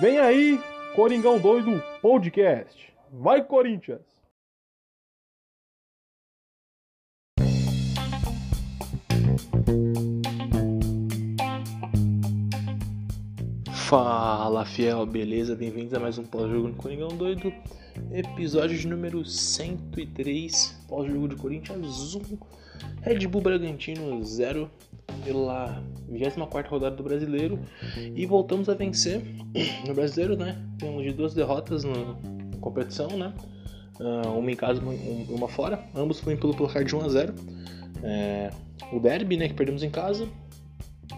Vem aí, Coringão Doido Podcast. Vai, Corinthians! Fala fiel, beleza? Bem-vindos a mais um pós-jogo no Coringão Doido, episódio de número 103, pós-jogo de Corinthians 1, Red Bull Bragantino 0, pela 24 rodada do Brasileiro, e voltamos a vencer no Brasileiro, né? Temos de duas derrotas na competição, né? Ah, uma em casa e uma fora, ambos foram pelo placar de 1 a 0 é, o Derby, né, que perdemos em casa,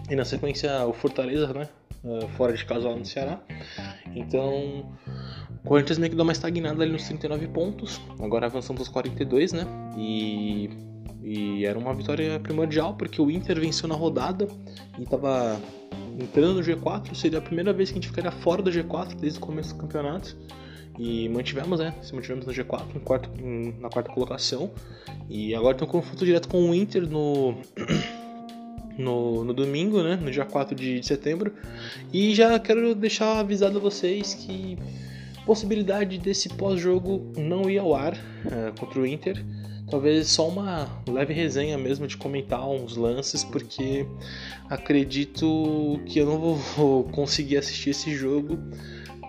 e na sequência o Fortaleza, né? uh, fora de casa lá no Ceará. Então, o Corinthians meio que dá uma estagnada ali nos 39 pontos. Agora avançamos aos 42, né? E, e era uma vitória primordial porque o Inter venceu na rodada e estava entrando no G4. Seria a primeira vez que a gente ficaria fora do G4 desde o começo do campeonato. E mantivemos, né? Se mantivemos no G4, em quarto, em, na quarta colocação. E agora tem um confronto direto com o Inter no. no, no domingo, né? No dia 4 de setembro. E já quero deixar avisado a vocês que possibilidade desse pós-jogo não ir ao ar uh, contra o Inter. Talvez só uma leve resenha mesmo de comentar uns lances, porque acredito que eu não vou conseguir assistir esse jogo,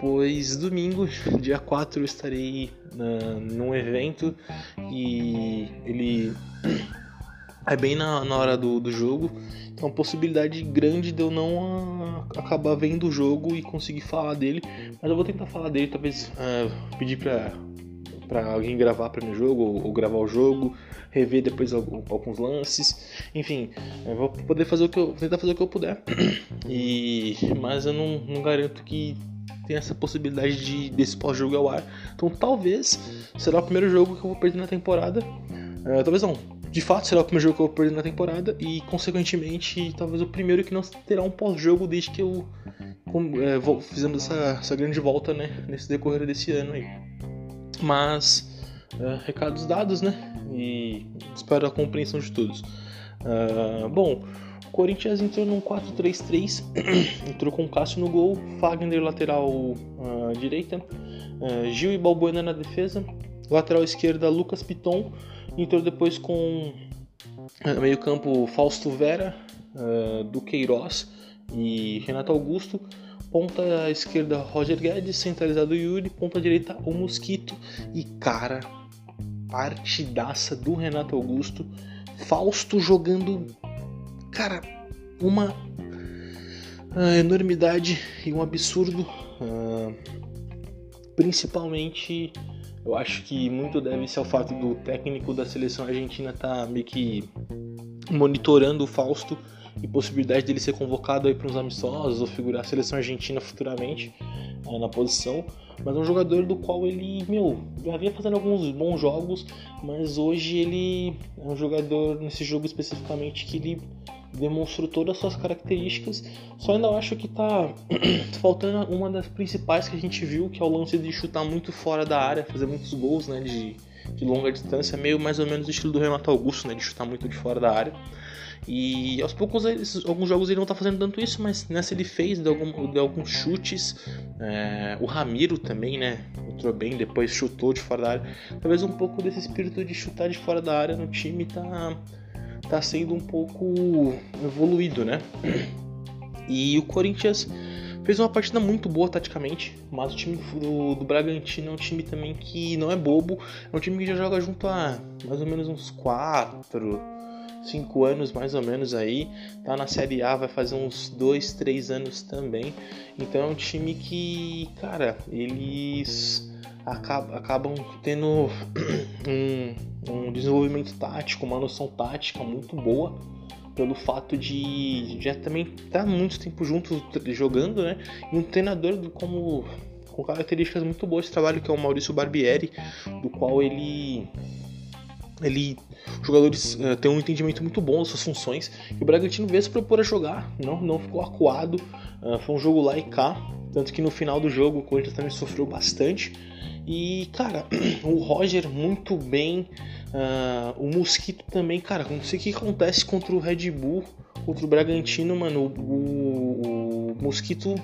pois domingo, dia 4, eu estarei num evento e ele é bem na, na hora do, do jogo. Então, uma possibilidade grande de eu não a, acabar vendo o jogo e conseguir falar dele. Mas eu vou tentar falar dele, talvez uh, pedir pra, pra alguém gravar para o jogo, ou, ou, gravar o jogo, rever depois alguns lances. Enfim, eu vou poder fazer o que eu. tentar fazer o que eu puder. E, mas eu não, não garanto que tem essa possibilidade de desse pós-jogo ao ar. Então talvez será o primeiro jogo que eu vou perder na temporada. Uh, talvez não de fato será o primeiro jogo que eu vou perder na temporada e, consequentemente, talvez o primeiro que não terá um pós-jogo desde que eu é, fizemos essa, essa, grande volta né, nesse decorrer desse ano aí. Mas, é, recados dados, né? E espero a compreensão de todos. Uh, bom, o Corinthians entrou num 4-3-3, entrou com Cássio no gol, Fagner lateral uh, direita, uh, Gil e Balbuena na defesa, lateral esquerda Lucas Piton Entrou depois com meio campo Fausto Vera, uh, Duqueiroz e Renato Augusto. Ponta esquerda Roger Guedes, centralizado Yuri, ponta direita o Mosquito e cara, partidaça do Renato Augusto. Fausto jogando, cara, uma uh, enormidade e um absurdo, uh, principalmente eu acho que muito deve ser ao fato do técnico da seleção argentina estar tá meio que monitorando o Fausto e possibilidade dele ser convocado aí para uns amistosos ou figurar a seleção argentina futuramente é, na posição. Mas é um jogador do qual ele, meu, já vinha fazendo alguns bons jogos, mas hoje ele é um jogador nesse jogo especificamente que ele demonstrou todas as suas características. Só ainda acho que tá faltando uma das principais que a gente viu, que é o lance de chutar muito fora da área, fazer muitos gols, né, de, de longa distância, meio mais ou menos o estilo do Renato Augusto, né, de chutar muito de fora da área. E aos poucos, alguns jogos ele não tá fazendo tanto isso, mas nessa ele fez, deu, algum, alguns chutes. É, o Ramiro também, né? Entrou bem, depois chutou de fora da área. Talvez um pouco desse espírito de chutar de fora da área no time tá, está sendo um pouco evoluído, né? E o Corinthians fez uma partida muito boa taticamente, mas o time do, do, Bragantino é um time também que não é bobo, é um time que já joga junto há mais ou menos uns 4, 5 anos mais ou menos aí, tá na Série A, vai fazer uns 2, 3 anos também. Então é um time que, cara, eles acabam tendo um, um desenvolvimento tático, uma noção tática muito boa pelo fato de já também estar tá muito tempo juntos jogando, né? E um treinador como com características muito boas de trabalho que é o Maurício Barbieri, do qual ele ele jogadores uh, têm um entendimento muito bom das suas funções e o Bragantino veio se propor a jogar, não não ficou acuado, uh, foi um jogo lá e cá, tanto que no final do jogo o Corinthians também sofreu bastante e, cara, o Roger muito bem. Uh, o Mosquito também, cara. Não sei o que acontece contra o Red Bull, contra o Bragantino, mano. O, o, Mosquito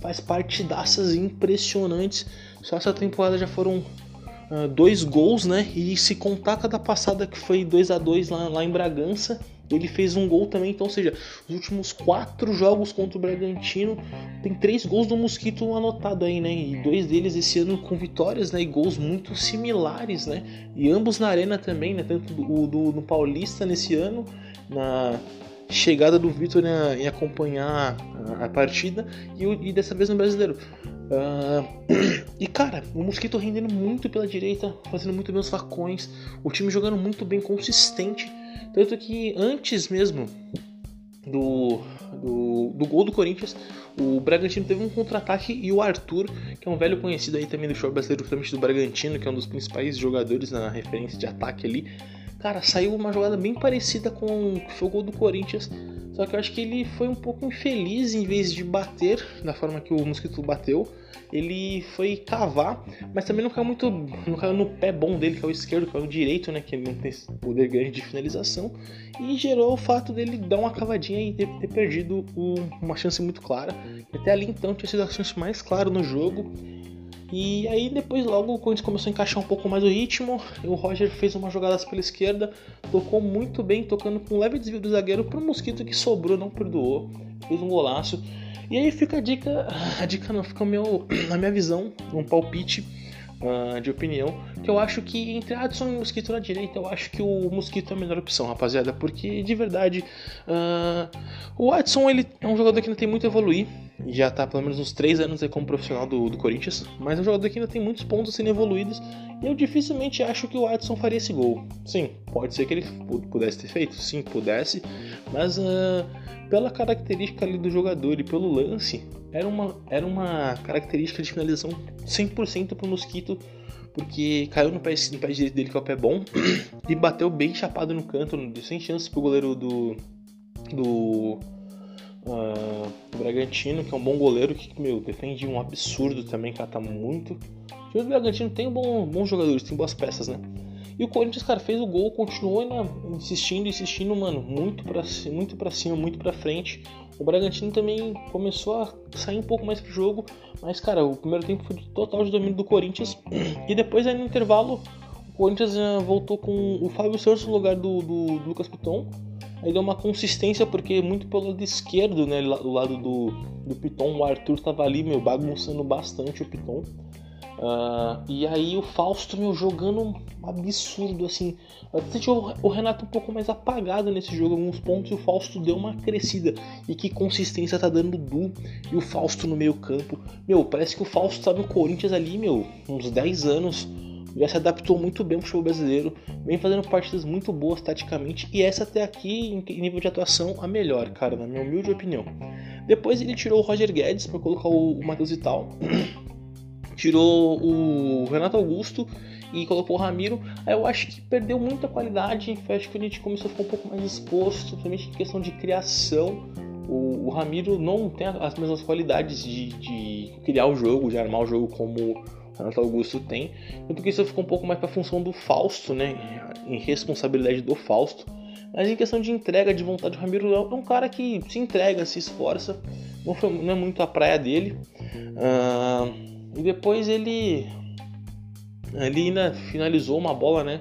faz partidaças impressionantes. Só essa temporada já foram uh, dois gols, né? E se contar cada passada que foi 2 a 2 lá, lá em Bragança, ele fez um gol também, então, ou seja, os últimos quatro jogos contra o Bragantino tem três gols do Mosquito anotado aí, né? E dois deles esse ano com vitórias, né? E gols muito similares, né? E ambos na arena também, né? Tanto o do, do, Paulista nesse ano, na chegada do Vitor né, em acompanhar a, a partida, e, e, dessa vez no Brasileiro. Uh, e cara, o Mosquito rendendo muito pela direita, fazendo muito bem os facões, o time jogando muito bem, consistente tanto que antes mesmo do, do, do gol do Corinthians, o Bragantino teve um contra-ataque e o Arthur, que é um velho conhecido aí também do show brasileiro, justamente do Bragantino, que é um dos principais jogadores na referência de ataque ali, cara, saiu uma jogada bem parecida com o gol do Corinthians, só que eu acho que ele foi um pouco infeliz em vez de bater da forma que o Mosquito bateu ele foi cavar, mas também não caiu muito. não caiu no pé bom dele, que é o esquerdo, que é o direito, né? Que ele não tem poder grande de finalização. E gerou o fato dele dar uma cavadinha e ter, ter perdido o, uma chance muito clara. Até ali então tinha sido a chance mais clara no jogo. E aí depois logo o Corinthians começou a encaixar um pouco mais o ritmo. O Roger fez uma jogada pela esquerda, tocou muito bem, tocando com um leve desvio do zagueiro para o Mosquito que sobrou, não perdoou, fez um golaço. E aí fica a dica, a dica não, fica meu, na minha visão, um palpite uh, de opinião, que eu acho que entre Adson e Mosquito na direita, eu acho que o Mosquito é a melhor opção, rapaziada, porque de verdade, uh, o Adson ele é um jogador que ainda tem muito a evoluir, já tá pelo menos uns 3 anos aí como profissional do, do Corinthians, mas é um jogador que ainda tem muitos pontos sendo evoluídos, e eu dificilmente acho que o Adson faria esse gol. Sim, pode ser que ele pudesse ter feito, sim, pudesse, mas... Uh, pela característica ali do jogador e pelo lance, era uma, era uma característica de finalização 100% pro Mosquito, porque caiu no pé, no pé direito dele, que é o pé bom, e bateu bem chapado no canto, sem chance pro goleiro do. do. Uh, Bragantino, que é um bom goleiro, que, meu, defende um absurdo também, cara, tá muito. O Bragantino tem bom, bons jogadores, tem boas peças, né? E o Corinthians, cara, fez o gol, continuou né, insistindo, insistindo, mano, muito pra, muito pra cima, muito pra frente. O Bragantino também começou a sair um pouco mais pro jogo, mas, cara, o primeiro tempo foi total de domínio do Corinthians. E depois, aí no intervalo, o Corinthians uh, voltou com o Fábio Santos no lugar do, do, do Lucas Piton. Aí deu uma consistência, porque muito pelo lado esquerdo, né, do lado do, do Piton, o Arthur tava ali, meu, bagunçando bastante o Piton. Uh, e aí o Fausto, meu, jogando um absurdo, assim. Senti o Renato um pouco mais apagado nesse jogo, alguns pontos, e o Fausto deu uma crescida. E que consistência tá dando o Du e o Fausto no meio campo. Meu, parece que o Fausto tá no Corinthians ali, meu, uns 10 anos. Já se adaptou muito bem pro show brasileiro, vem fazendo partidas muito boas taticamente, e essa até aqui, em nível de atuação, a melhor, cara, na minha humilde opinião. Depois ele tirou o Roger Guedes para colocar o, Matheus Vital. tirou o Renato Augusto e colocou o Ramiro. Eu acho que perdeu muita qualidade. Acho que a gente começou a ficar um pouco mais exposto, principalmente em questão de criação. O, o Ramiro não tem as mesmas qualidades de, de, criar o jogo, de armar o jogo como o Renato Augusto tem. Tanto que isso ficou um pouco mais para a função do Fausto, né? Em responsabilidade do Fausto. Mas em questão de entrega, de vontade, o Ramiro é um cara que se entrega, se esforça. Não, foi, não é muito a praia dele. Uh, e depois ele. Ali ainda finalizou uma bola, né?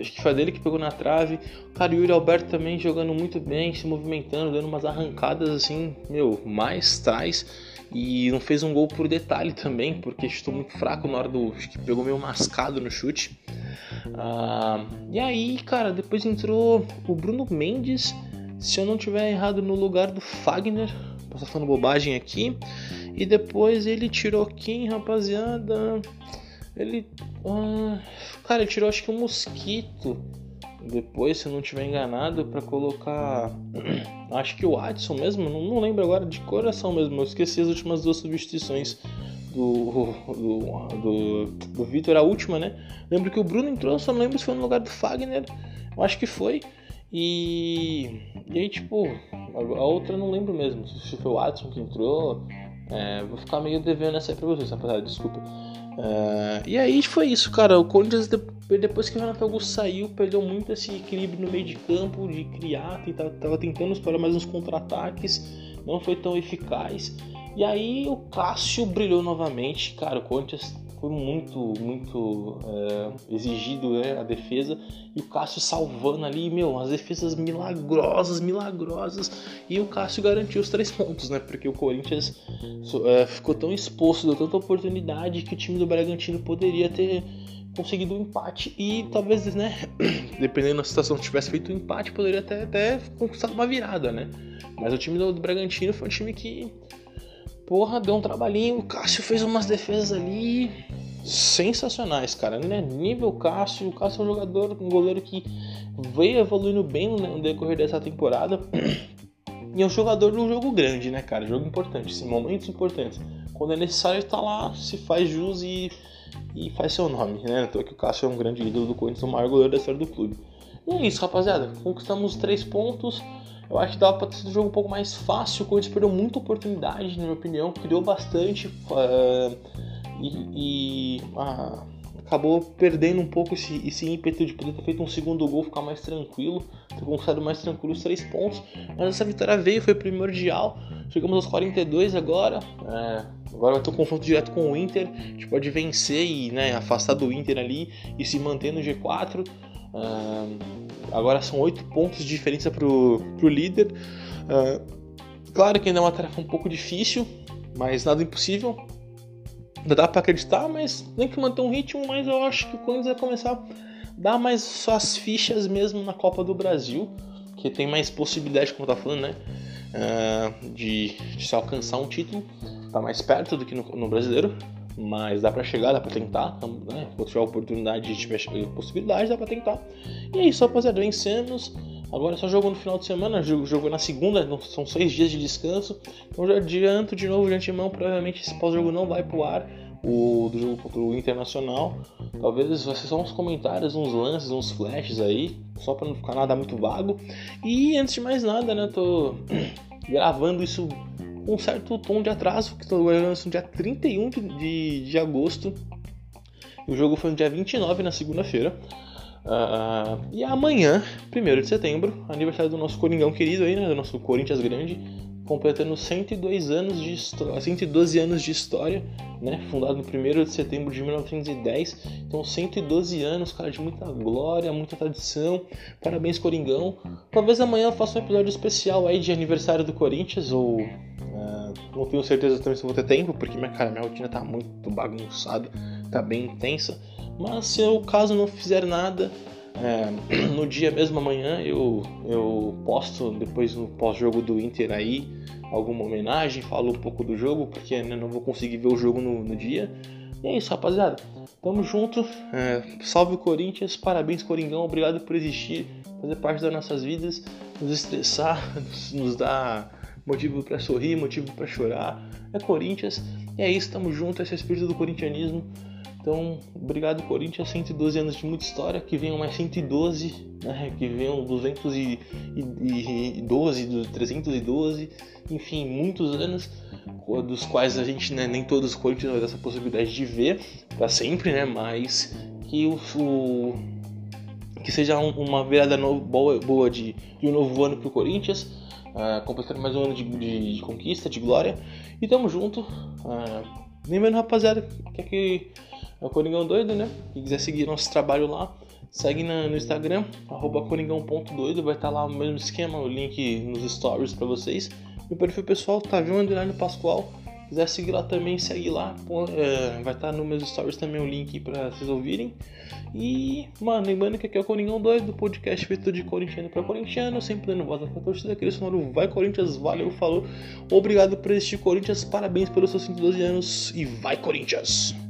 Acho que foi dele que pegou na trave. Cara, o Yuri Alberto também jogando muito bem, se movimentando, dando umas arrancadas assim, meu, mais trás. E não fez um gol por detalhe também, porque estou muito fraco na hora do. Acho que pegou meio mascado no chute. Ah, e aí, cara, depois entrou o Bruno Mendes, se eu não tiver errado, no lugar do Fagner. Posso estar falando bobagem aqui. E depois ele tirou quem, rapaziada? Ele. Ah, cara, ele tirou acho que um mosquito. Depois, se eu não tiver enganado, para colocar. acho que o Adson mesmo, não, não, lembro agora de coração mesmo. Eu esqueci as últimas duas substituições do, do, do, do Vitor, a última, né? Lembro que o Bruno entrou, só não lembro se foi no lugar do Fagner. Eu acho que foi. E, e aí, tipo, a, outra eu não lembro mesmo. Se foi o Adson que entrou, é, vou ficar meio devendo essa aí pra vocês, rapaziada, desculpa. É, e aí foi isso, cara. O Corinthians, depois que o Renato Augusto saiu, perdeu muito esse equilíbrio no meio de campo, de criar, tentava, tava tentando explorar mais uns contra-ataques, não foi tão eficaz. E aí o Cássio brilhou novamente, cara, o Corinthians foi muito, muito é, exigido né, a defesa e o Cássio salvando ali, meu, as defesas milagrosas, milagrosas e o Cássio garantiu os três pontos, né? Porque o Corinthians é, ficou tão exposto, deu tanta oportunidade que o time do Bragantino poderia ter conseguido um empate e talvez, né, dependendo da situação, se tivesse feito um empate, poderia até, até conquistado uma virada, né? Mas o time do, do Bragantino foi um time que porra, deu um trabalhinho. O Cássio fez umas defesas ali sensacionais, cara. Né? Nível Cássio. O Cássio é um jogador, um goleiro que veio evoluindo bem no decorrer dessa temporada. E é um jogador de um jogo grande, né, cara? Jogo importante, momentos importantes. Quando é necessário, tá lá, se faz jus e, e faz seu nome, né? Então que o Cássio é um grande ídolo do Corinthians, o maior goleiro da história do clube. E é isso, rapaziada. Conquistamos três pontos. Eu acho que dava para ter sido um jogo um pouco mais fácil. O Corinthians perdeu muita oportunidade, na minha opinião, criou bastante uh, e, e uh, acabou perdendo um pouco esse, esse, ímpeto de poder ter feito um segundo gol, ficar mais tranquilo, ter conquistado mais tranquilo os três pontos. Mas essa vitória veio, foi primordial. Chegamos aos 42 agora. Uh, Agora vai ter um confronto direto com o Inter. A gente pode vencer e né, afastar do Inter ali e se manter no G4. Agora são oito pontos de diferença para o líder. Uh, claro que ainda é uma tarefa um pouco difícil, mas nada impossível. Ainda dá para acreditar, mas tem que manter um ritmo. Mas eu acho que o Corinthians vai começar dar mais suas fichas mesmo na Copa do Brasil, que tem mais possibilidade, como eu tava falando, né? Uh, de, de se alcançar um título. Tá mais perto do que no, no brasileiro mas dá para chegar, dá para tentar, né? Quando tiver oportunidade, tiver possibilidade, dá para tentar. E é isso, rapaziada, vencemos. Agora só jogo no final de semana, jogo na segunda, são seis dias de descanso. Então já adianto de novo de antemão, provavelmente esse pós-jogo não vai pro ar. O do jogo contra o Internacional. Talvez vai ser só uns comentários, uns lances, uns flashes aí, só para não ficar nada muito vago. E antes de mais nada, né, tô gravando isso um certo tom de atraso, que estou gravando no dia 31 de, de agosto. O jogo foi no dia 29, na segunda-feira. Uh, e amanhã, 1 de setembro, aniversário do nosso Coringão querido aí, né? Do nosso Corinthians Grande, completando 102 anos de história, 112 anos de história, né? Fundado no 1 de setembro de 1910. Então 112 anos, cara, de muita glória, muita tradição. Parabéns, Coringão. Talvez amanhã eu faça um episódio especial aí de aniversário do Corinthians ou não tenho certeza também se vou ter tempo, porque minha, cara, minha rotina tá muito bagunçada, tá bem intensa. Mas se eu caso não fizer nada, é, no dia mesmo amanhã eu, eu posto depois no pós-jogo do Inter aí alguma homenagem, falo um pouco do jogo, porque né, não vou conseguir ver o jogo no, no dia. E é isso, rapaziada. Tamo junto. É, salve o Corinthians, parabéns Coringão, obrigado por existir, fazer parte das nossas vidas, nos estressar, nos, nos dar motivo para sorrir, motivo para chorar. É Corinthians, e é isso, tamo junto, esse é o espírito do corintianismo. Então, obrigado Corinthians, 112 anos de muita história, que venham mais 112, né, que venham 212, 312, enfim, muitos anos, dos quais a gente, né, nem todos os Corinthians vai ter essa possibilidade de ver para sempre, né, mas que o, o que seja um, uma virada no, boa, boa de, de um novo ano para o Corinthians, uh, completando mais um ano de, de, de, conquista, de glória. E tamo junto. Uh, lembrando, rapaziada, que aqui é o Coringão Doido, né? Quem quiser seguir nosso trabalho lá, segue na, no Instagram, arroba coringão.doido, vai estar tá lá o mesmo esquema, o link nos stories para vocês. Meu perfil pessoal, tá Underline Pascoal. Quiser seguir lá também, segue lá. É, vai estar tá no meus stories também o link para vocês ouvirem. E, mano, lembrando que aqui é o Coringão 2 do podcast feito de corintiano para corintiano, sempre dando voz pra torcida, aquele sonoro vai Corinthians, valeu, falou. Obrigado por existir Corinthians, parabéns pelos seus 112 anos e vai Corinthians!